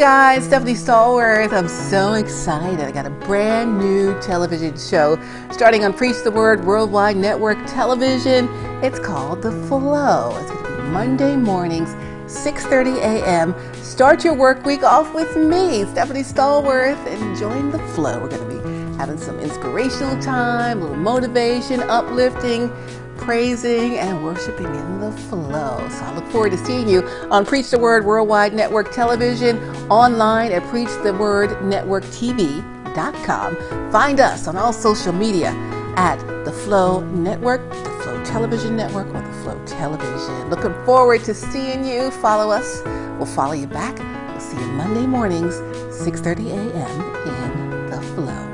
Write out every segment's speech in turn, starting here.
guys, Stephanie Stallworth. I'm so excited. I got a brand new television show starting on Preach the Word Worldwide Network Television. It's called The Flow. It's going to be Monday mornings, 6:30 a.m. Start your work week off with me, Stephanie Stallworth, and join the flow. We're going to be having some inspirational time, a little motivation, uplifting praising and worshiping in the flow. So I look forward to seeing you on Preach the Word Worldwide Network Television, online at PreachTheWordNetworkTV.com. Find us on all social media at The Flow Network, The Flow Television Network, or The Flow Television. Looking forward to seeing you. Follow us. We'll follow you back. We'll see you Monday mornings, 6.30 a.m. in The Flow.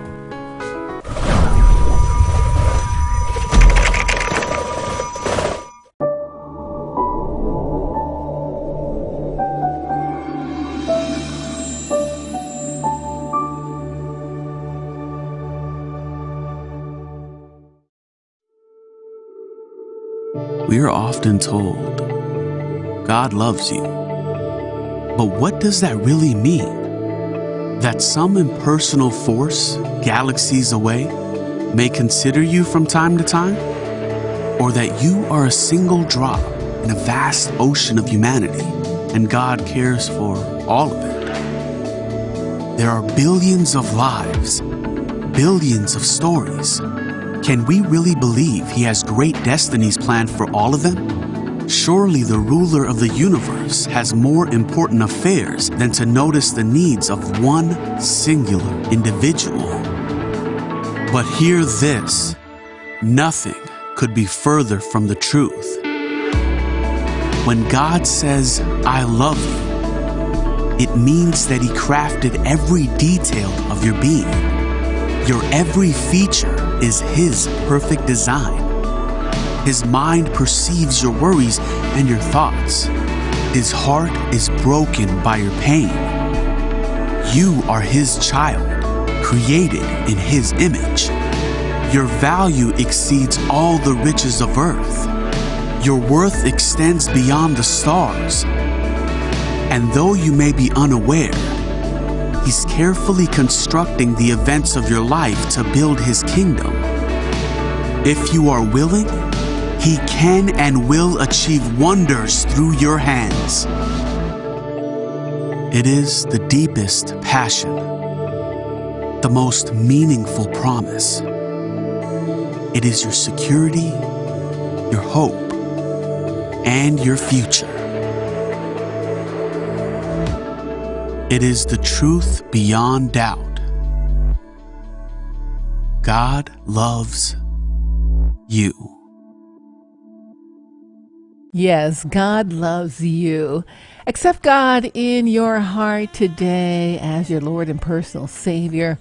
Often told, God loves you. But what does that really mean? That some impersonal force, galaxies away, may consider you from time to time? Or that you are a single drop in a vast ocean of humanity and God cares for all of it? There are billions of lives, billions of stories can we really believe he has great destinies planned for all of them? Surely the ruler of the universe has more important affairs than to notice the needs of one singular individual. But hear this nothing could be further from the truth. When God says, I love you, it means that He crafted every detail of your being, your every feature is His perfect design. His mind perceives your worries and your thoughts. His heart is broken by your pain. You are His child, created in His image. Your value exceeds all the riches of earth. Your worth extends beyond the stars. And though you may be unaware, He's carefully constructing the events of your life to build His kingdom. If you are willing, He can and will achieve wonders through your hands. It is the deepest passion, the most meaningful promise. It is your security, your hope, and your future. It is the truth beyond doubt. God loves you. Yes, God loves you. Accept God in your heart today as your Lord and personal Savior.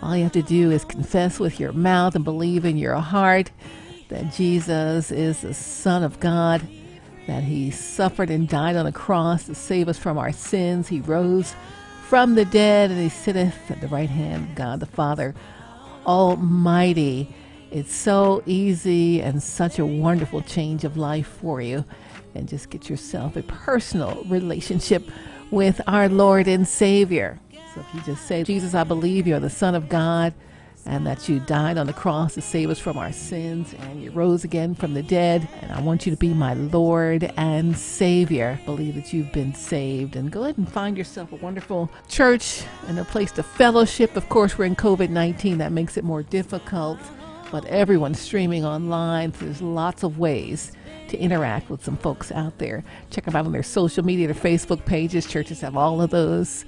All you have to do is confess with your mouth and believe in your heart that Jesus is the Son of God that he suffered and died on the cross to save us from our sins. He rose from the dead and he sitteth at the right hand of God the Father Almighty. It's so easy and such a wonderful change of life for you. And just get yourself a personal relationship with our Lord and Savior. So if you just say, Jesus, I believe you're the Son of God and that you died on the cross to save us from our sins and you rose again from the dead. And I want you to be my Lord and Savior. Believe that you've been saved and go ahead and find yourself a wonderful church and a place to fellowship. Of course, we're in COVID 19, that makes it more difficult, but everyone's streaming online. So there's lots of ways to interact with some folks out there. Check them out on their social media, their Facebook pages. Churches have all of those.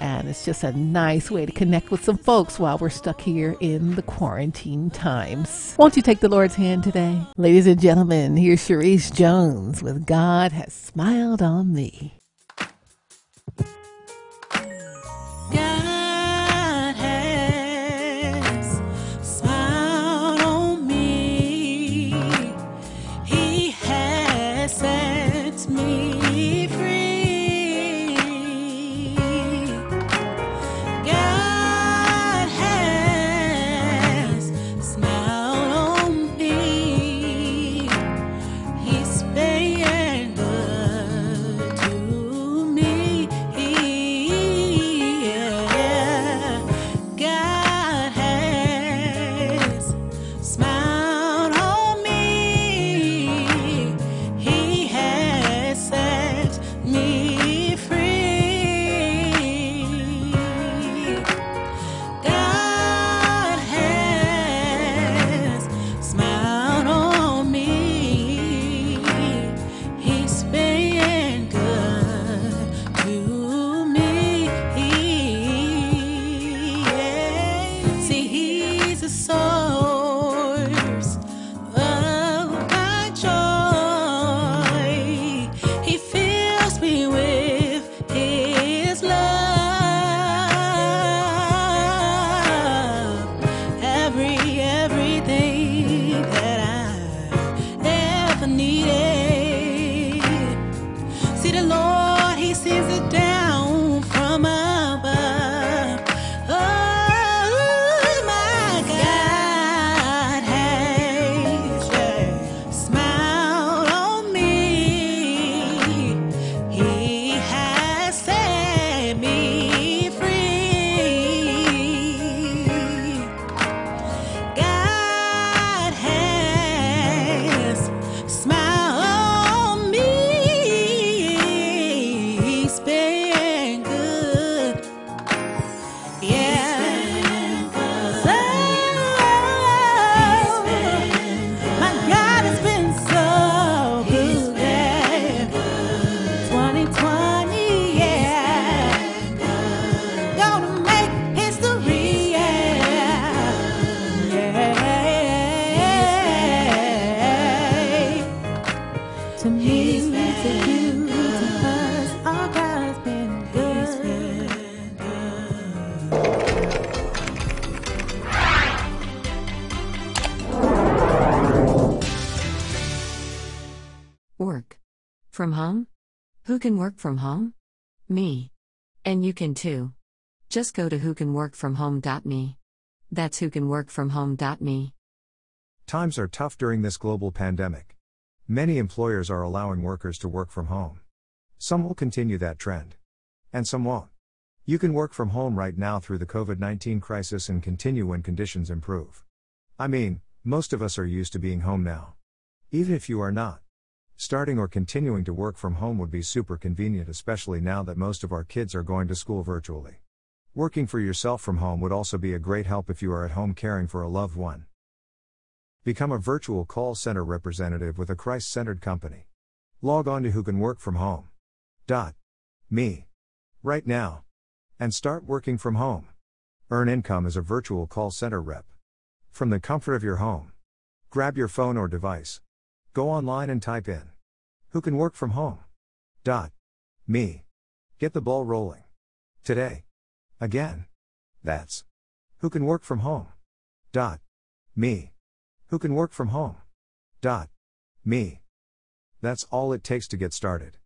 And it's just a nice way to connect with some folks while we're stuck here in the quarantine times. Won't you take the Lord's hand today? Ladies and gentlemen, here's Charis Jones with God Has Smiled on Me. From home? Who can work from home? Me. And you can too. Just go to whocanworkfromhome.me. That's whocanworkfromhome.me. Times are tough during this global pandemic. Many employers are allowing workers to work from home. Some will continue that trend. And some won't. You can work from home right now through the COVID 19 crisis and continue when conditions improve. I mean, most of us are used to being home now. Even if you are not. Starting or continuing to work from home would be super convenient, especially now that most of our kids are going to school virtually. Working for yourself from home would also be a great help if you are at home caring for a loved one. Become a virtual call center representative with a Christ centered company. Log on to who can work from home. Dot. Me. Right now. And start working from home. Earn income as a virtual call center rep. From the comfort of your home. Grab your phone or device. Go online and type in. Who can work from home? Dot. Me. Get the ball rolling. Today. Again. That's. Who can work from home? Dot. Me. Who can work from home? Dot. Me. That's all it takes to get started.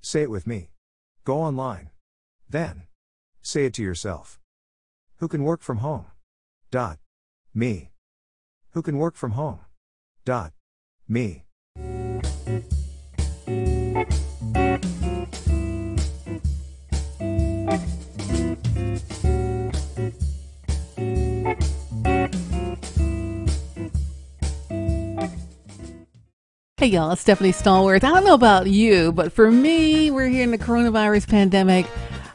Say it with me. Go online. Then. Say it to yourself. Who can work from home? Dot. Me. Who can work from home? Dot. Me. Hey y'all, it's Stephanie Stallworth. I don't know about you, but for me, we're here in the coronavirus pandemic.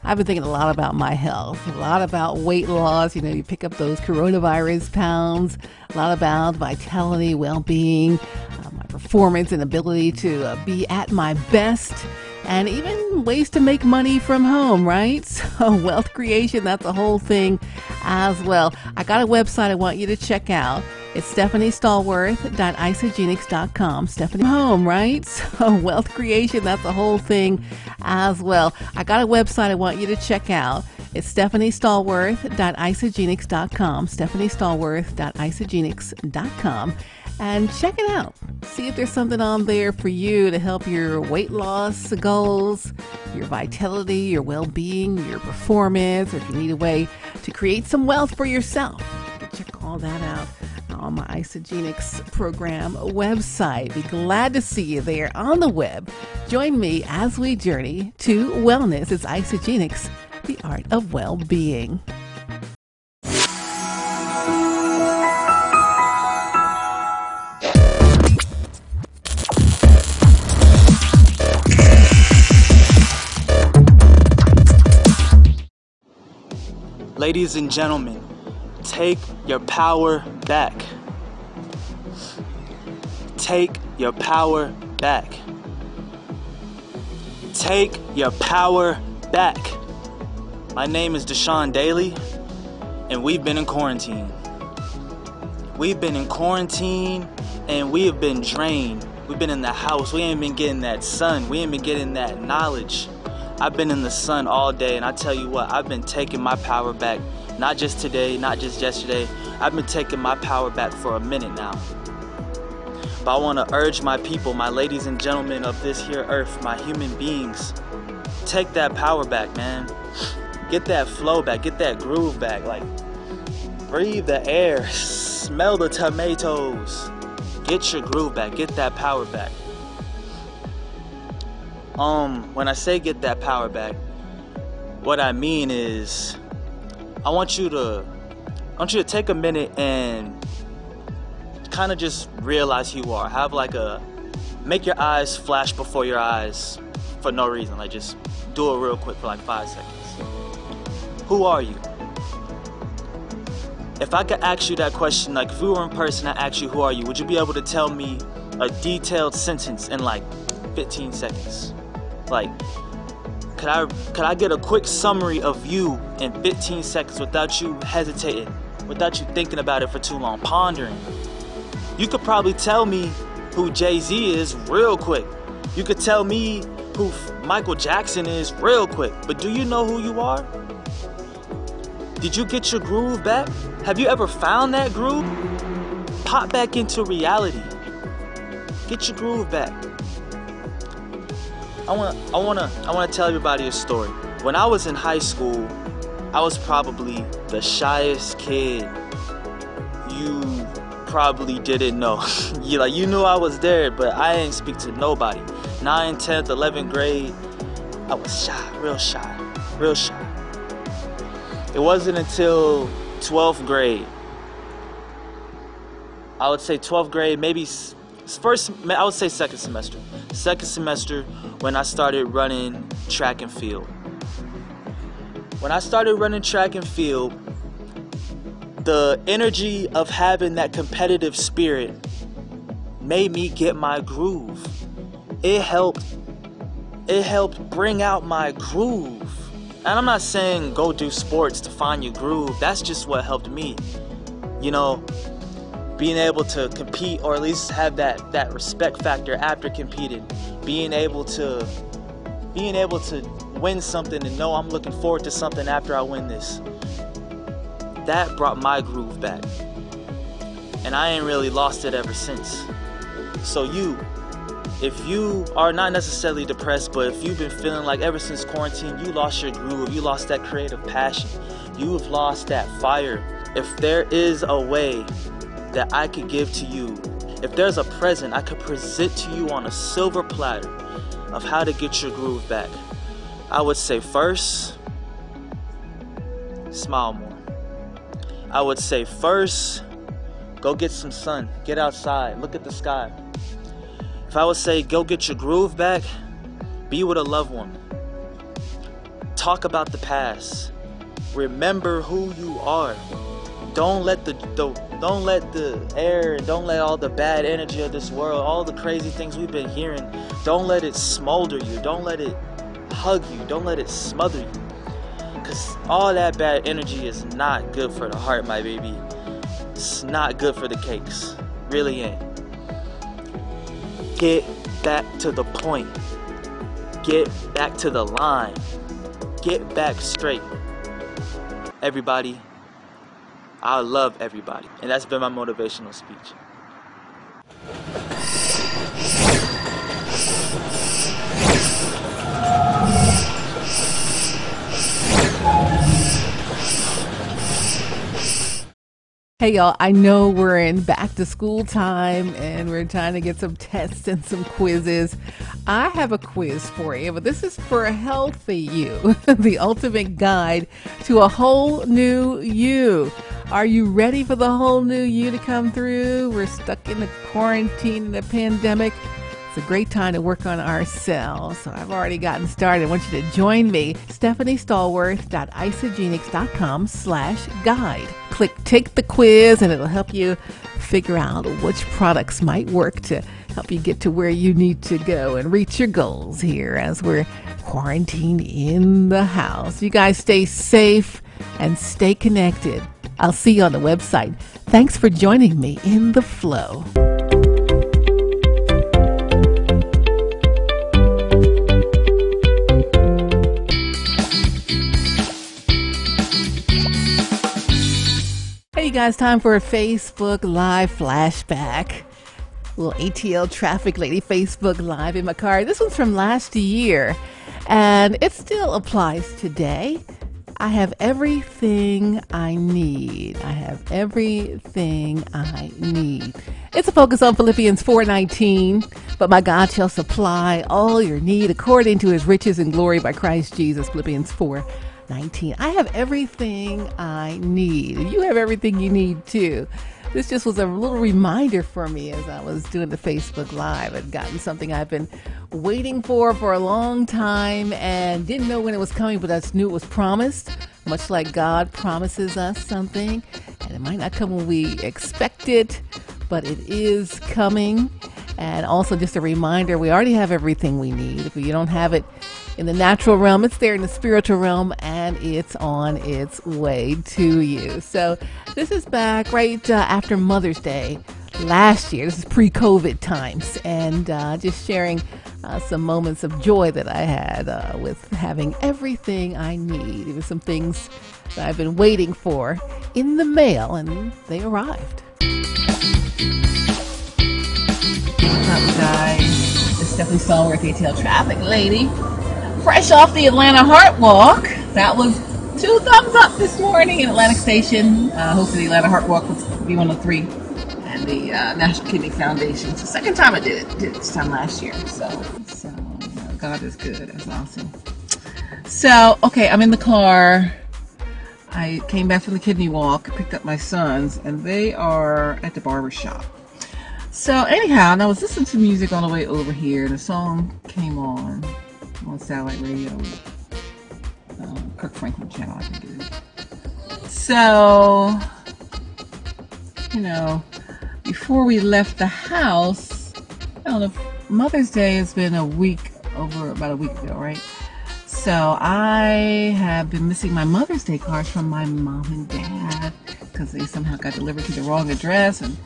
I've been thinking a lot about my health, a lot about weight loss. You know, you pick up those coronavirus pounds, a lot about vitality, well being, uh, my performance and ability to uh, be at my best, and even ways to make money from home, right? So, wealth creation, that's a whole thing as well. I got a website I want you to check out. It's stephaniestallworth.isagenix.com. Stephanie home, right? So wealth creation, that's a whole thing as well. I got a website I want you to check out. It's stephaniestallworth.isagenix.com. stephaniestallworth.isagenix.com. And check it out. See if there's something on there for you to help your weight loss goals, your vitality, your well being, your performance, or if you need a way to create some wealth for yourself. Check all that out on my Isagenix program website. Be glad to see you there on the web. Join me as we journey to wellness. It's Isagenix, the art of well being. Ladies and gentlemen, take your power back. Take your power back. Take your power back. My name is Deshaun Daly, and we've been in quarantine. We've been in quarantine and we have been drained. We've been in the house. We ain't been getting that sun. We ain't been getting that knowledge. I've been in the sun all day, and I tell you what, I've been taking my power back. Not just today, not just yesterday. I've been taking my power back for a minute now. But I want to urge my people, my ladies and gentlemen of this here earth, my human beings, take that power back, man. Get that flow back, get that groove back. Like, breathe the air, smell the tomatoes. Get your groove back, get that power back. Um, when I say get that power back, what I mean is I want you to I want you to take a minute and kind of just realize who you are. Have like a make your eyes flash before your eyes for no reason. Like just do it real quick for like five seconds. Who are you? If I could ask you that question, like if we were in person, I ask you who are you, would you be able to tell me a detailed sentence in like 15 seconds? Like, could I could I get a quick summary of you in 15 seconds without you hesitating, without you thinking about it for too long, pondering? You could probably tell me who Jay-Z is real quick. You could tell me who Michael Jackson is real quick. But do you know who you are? Did you get your groove back? Have you ever found that groove? Pop back into reality. Get your groove back. I want I want to I want to tell everybody a story. When I was in high school, I was probably the shyest kid you probably didn't know. you like you knew I was there, but I didn't speak to nobody. 9, 10th, 11th grade, I was shy, real shy, real shy. It wasn't until 12th grade. I would say 12th grade, maybe first I would say second semester. Second semester when I started running track and field. When I started running track and field, the energy of having that competitive spirit made me get my groove. It helped it helped bring out my groove. And I'm not saying go do sports to find your groove. That's just what helped me. You know, being able to compete or at least have that that respect factor after competing being able to being able to win something and know I'm looking forward to something after I win this that brought my groove back. And I ain't really lost it ever since. So you if you are not necessarily depressed but if you've been feeling like ever since quarantine you lost your groove you lost that creative passion you've lost that fire. If there is a way that I could give to you, if there's a present I could present to you on a silver platter of how to get your groove back, I would say first, smile more. I would say first, go get some sun, get outside, look at the sky. If I would say go get your groove back, be with a loved one. Talk about the past. Remember who you are. Don't let the, the don't let the air don't let all the bad energy of this world, all the crazy things we've been hearing, don't let it smolder you. Don't let it hug you. Don't let it smother you. Because all that bad energy is not good for the heart, my baby. It's not good for the cakes. Really ain't. Get back to the point. Get back to the line. Get back straight. Everybody, I love everybody. And that's been my motivational speech. Hey y'all, I know we're in back to school time and we're trying to get some tests and some quizzes. I have a quiz for you, but this is for a healthy you, the ultimate guide to a whole new you. Are you ready for the whole new you to come through? We're stuck in the quarantine the pandemic. It's a great time to work on ourselves. So I've already gotten started. I want you to join me, stephaniestallworth.isagenix.com slash guide. Click take the quiz and it'll help you figure out which products might work to help you get to where you need to go and reach your goals here as we're quarantined in the house. You guys stay safe and stay connected. I'll see you on the website. Thanks for joining me in the flow. Guys, time for a Facebook Live flashback. Little ATL Traffic Lady Facebook Live in my car. This one's from last year, and it still applies today. I have everything I need. I have everything I need. It's a focus on Philippians 4:19, but my God shall supply all your need according to his riches and glory by Christ Jesus. Philippians 4:19. I have everything I need. You have everything you need too. This just was a little reminder for me as I was doing the Facebook Live. I'd gotten something I've been waiting for for a long time and didn't know when it was coming, but I just knew it was promised, much like God promises us something. And it might not come when we expect it, but it is coming. And also, just a reminder we already have everything we need. If you don't have it in the natural realm, it's there in the spiritual realm, and it's on its way to you. So, this is back right uh, after Mother's Day last year. This is pre COVID times, and uh, just sharing uh, some moments of joy that I had uh, with having everything I need. It was some things that I've been waiting for in the mail, and they arrived. Guys? It's Stephanie Stallworth, ATL Traffic Lady. Fresh off the Atlanta Heart Walk. That was two thumbs up this morning in Atlantic Station. Uh, hosted the Atlanta Heart Walk with B103 and the uh, National Kidney Foundation. It's the second time I did it. Did it this time last year. So, so God is good. That's awesome. So, okay, I'm in the car. I came back from the kidney walk, picked up my sons, and they are at the barber shop. So anyhow, and I was listening to music on the way over here, a song came on on satellite radio, um, Kirk Franklin channel, I think it is. So, you know, before we left the house, I don't know. Mother's Day has been a week over about a week ago, right? So I have been missing my Mother's Day cards from my mom and dad because they somehow got delivered to the wrong address, and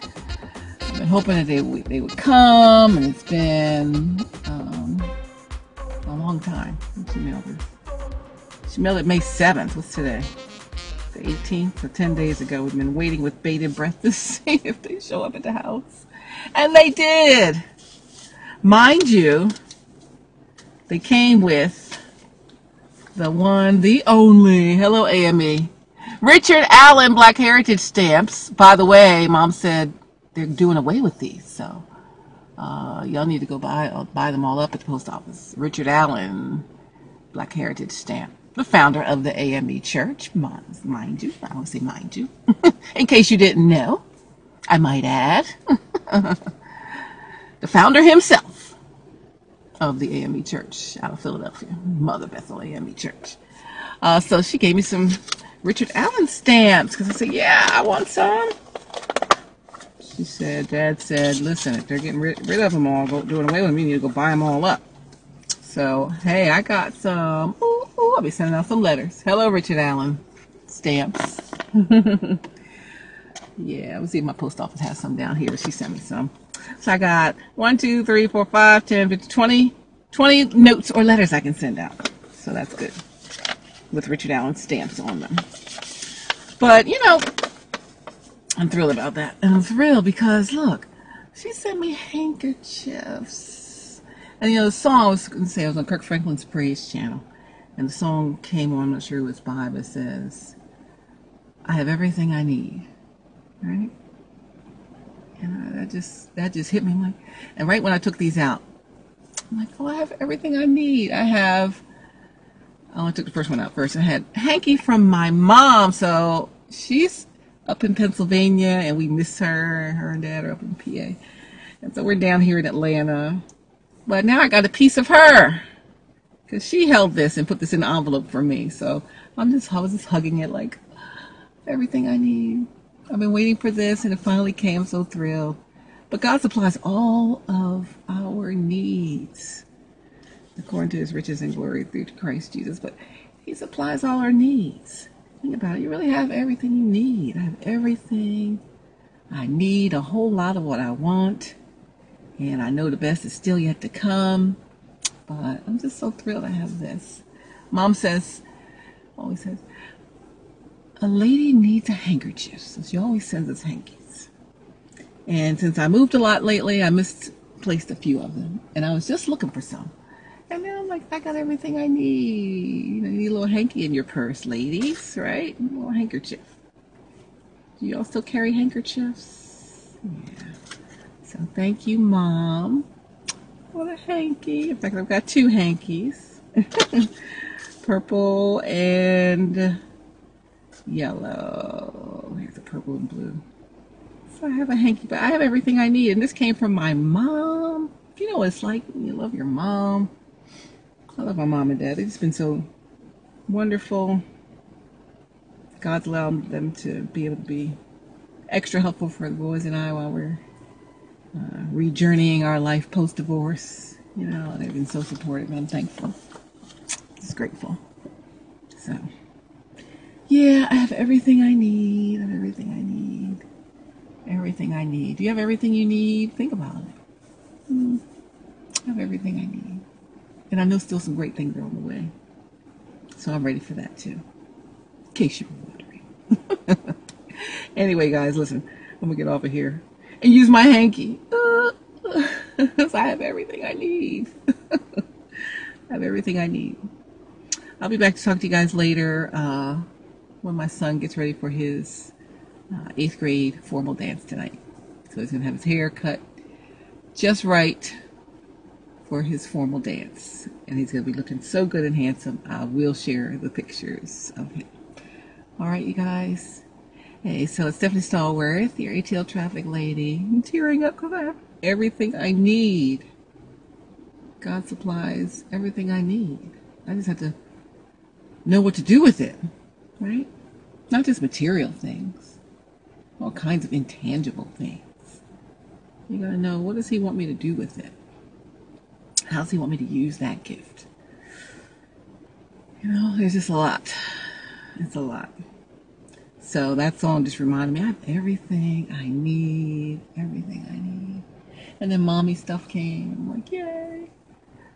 been hoping that they would, they would come, and it's been um, a long time she mailed it. She mailed it May 7th. What's today? The 18th, so 10 days ago. We've been waiting with bated breath to see if they show up at the house. And they did. Mind you, they came with the one, the only, hello AME, Richard Allen Black Heritage stamps. By the way, mom said they're doing away with these, so uh, y'all need to go buy uh, buy them all up at the post office. Richard Allen Black Heritage stamp, the founder of the AME Church, mind, you, I always say mind you, in case you didn't know, I might add, the founder himself of the AME Church out of Philadelphia, Mother Bethel AME Church. Uh, so she gave me some Richard Allen stamps because I said, "Yeah, I want some." She said, "Dad said, listen, if they're getting rid, rid of them all, go doing away with them, you need to go buy them all up." So hey, I got some. Ooh, ooh, I'll be sending out some letters. Hello, Richard Allen stamps. yeah, let's see if my post office has some down here. She sent me some. So I got one, two, three, four, five, 10, 15, 20, 20 notes or letters I can send out. So that's good. With Richard Allen stamps on them. But, you know, I'm thrilled about that. And I'm thrilled because, look, she sent me handkerchiefs. And, you know, the song, I was to say, I was on Kirk Franklin's Praise channel. And the song came on, I'm not sure who it's by, but it says, I have everything I need. Right? And that just that just hit me like, and right when I took these out, I'm like, oh, I have everything I need. I have. I only took the first one out first. I had hanky from my mom, so she's up in Pennsylvania, and we miss her. Her and dad are up in PA, and so we're down here in Atlanta. But now I got a piece of her because she held this and put this in the envelope for me. So I'm just I was just hugging it like everything I need. I've been waiting for this and it finally came. So thrilled. But God supplies all of our needs according to his riches and glory through Christ Jesus. But he supplies all our needs. Think about it. You really have everything you need. I have everything I need a whole lot of what I want. And I know the best is still yet to come. But I'm just so thrilled I have this. Mom says, always says, a lady needs a handkerchief. So she always sends us hankies. And since I moved a lot lately, I misplaced a few of them. And I was just looking for some. And then I'm like, I got everything I need. You know, you need a little hanky in your purse, ladies, right? A little handkerchief. Do y'all still carry handkerchiefs? Yeah. So thank you, Mom, for a hanky. In fact, I've got two hankies. Purple and yellow. Here's the purple and blue. So I have a hanky, but I have everything I need. And this came from my mom. You know what it's like when you love your mom. I love my mom and dad. They've just been so wonderful. God's allowed them to be able to be extra helpful for the boys and I while we're uh, rejourneying our life post divorce. You know, they've been so supportive. I'm thankful. Just grateful. So, yeah, I have everything I need. I have everything I need. Everything I need. Do you have everything you need? Think about it. Hmm. I have everything I need. And I know still some great things are on the way. So I'm ready for that too. In case you were wondering. anyway, guys, listen. I'm to get off of here and use my hanky. Uh, I have everything I need. I have everything I need. I'll be back to talk to you guys later uh, when my son gets ready for his uh, eighth grade formal dance tonight. So he's to have his hair cut just right for his formal dance. And he's going to be looking so good and handsome. I will share the pictures of him. All right, you guys. Hey, so it's Stephanie Stallworth, your ATL traffic lady. I'm tearing up because I have everything I need. God supplies everything I need. I just have to know what to do with it, right? Not just material things, all kinds of intangible things. You gotta know what does He want me to do with it? How does He want me to use that gift? You know, there's just a lot. It's a lot. So that song just reminded me I have everything I need, everything I need. And then mommy stuff came. I'm like, yay.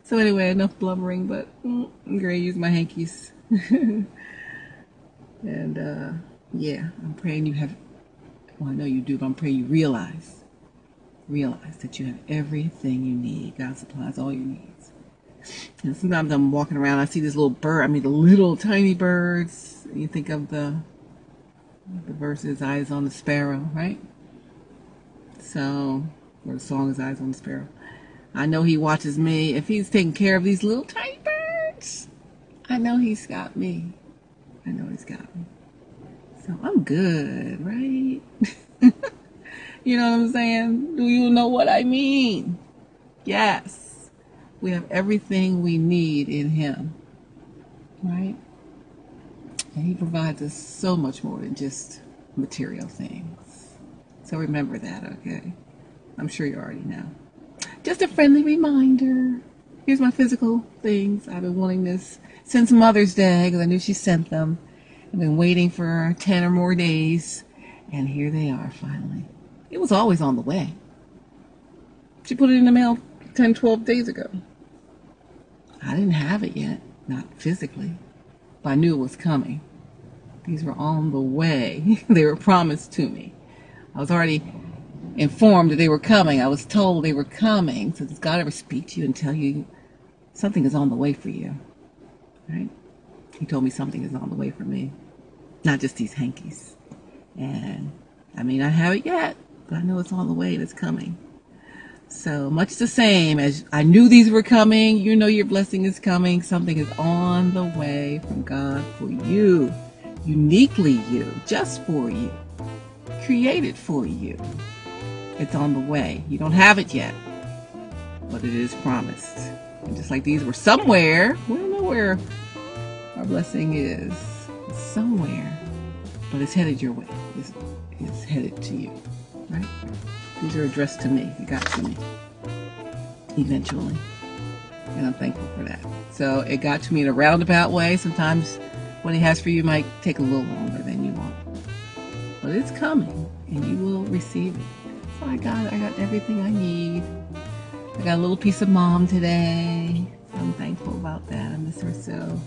So anyway, enough blubbering, but mm, I'm gonna use my hankies. and uh, yeah, I'm praying you have. Well, I know you do, but I'm praying you realize, realize that you have everything you need. God supplies all your needs. And sometimes I'm walking around, I see this little bird. I mean, the little tiny birds. You think of the the verse is eyes on the sparrow, right? So, or the song is eyes on the sparrow. I know he watches me. If he's taking care of these little tiny birds, I know he's got me. I know he's got me. So I'm good, right? you know what I'm saying? Do you know what I mean? Yes. We have everything we need in him, right? And he provides us so much more than just material things. So remember that, okay? I'm sure you already know. Just a friendly reminder. Here's my physical things. I've been wanting this since Mother's Day because I knew she sent them. I've been waiting for 10 or more days, and here they are finally. It was always on the way. She put it in the mail 10, 12 days ago. I didn't have it yet, not physically but I knew it was coming. These were on the way. they were promised to me. I was already informed that they were coming. I was told they were coming. So does God ever speak to you and tell you something is on the way for you? Right? He told me something is on the way for me. Not just these hankies. And I mean, I have it yet, I know it's on the way and it's coming. So much the same as I knew these were coming, you know your blessing is coming. Something is on the way from God for you, uniquely you, just for you, created for you. It's on the way. You don't have it yet, but it is promised. And just like these were somewhere, we don't know where our blessing is. It's somewhere, but it's headed your way. It's, it's headed to you, right? These are addressed to me. It got to me eventually. And I'm thankful for that. So it got to me in a roundabout way. Sometimes what he has for you might take a little longer than you want. But it's coming. and you will receive it. So I got I got everything I need. I got a little piece of mom today. I'm thankful about that. I miss her so.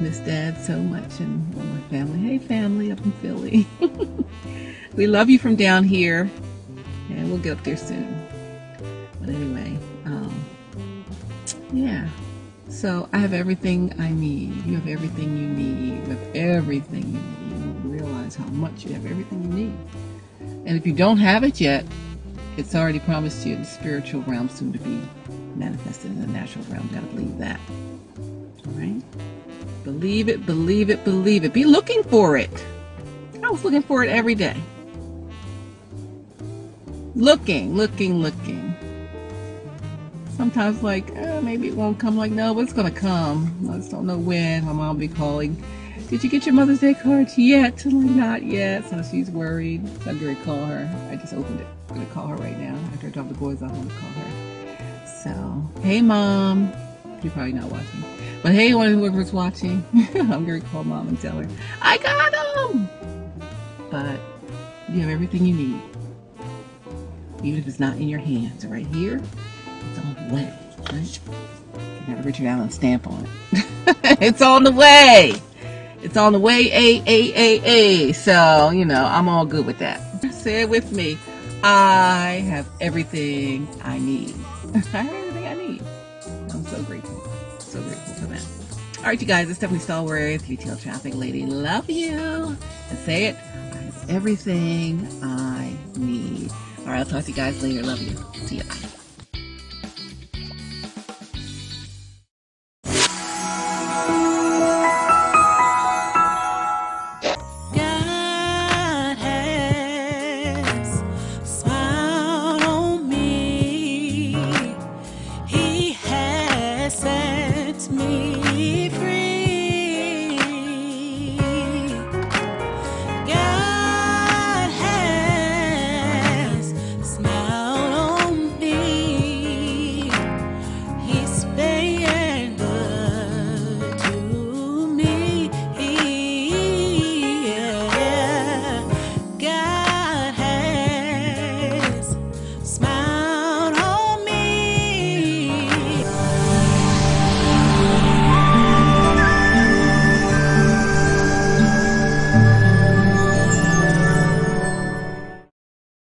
Miss dad so much and all my family. Hey family up in Philly. we love you from down here. And we'll get up there soon. But anyway, um, yeah. So I have everything I need. You have everything you need. You have everything you need. You realize how much you have everything you need. And if you don't have it yet, it's already promised to you in the spiritual realm soon to be manifested in the natural realm. Gotta believe that. Right? Believe it, believe it, believe it. Be looking for it. I was looking for it every day. Looking, looking, looking. Sometimes like, eh, maybe it won't come. Like, no, but it's gonna come. I just don't know when. My mom will be calling. Did you get your Mother's Day cards yet? Not yet. So she's worried. So I'm gonna call her. I just opened it. I'm gonna call her right now. After I drop the boys off, I'm gonna call her. So, hey mom. You're probably not watching. But hey, whoever's watching, I'm gonna call mom and tell her, I got them! But you have everything you need. Even if it's not in your hands, right here, it's on the way, right? You got a Richard Allen stamp on it. it's on the way! It's on the way, A, A, A, A. So, you know, I'm all good with that. Say it with me. I have everything I need. I have everything I need. I'm so grateful. All right, you guys, it's Stephanie Stallworth, ATL traffic lady. Love you. And say it. Everything I need. All right, I'll talk to you guys later. Love you. See ya.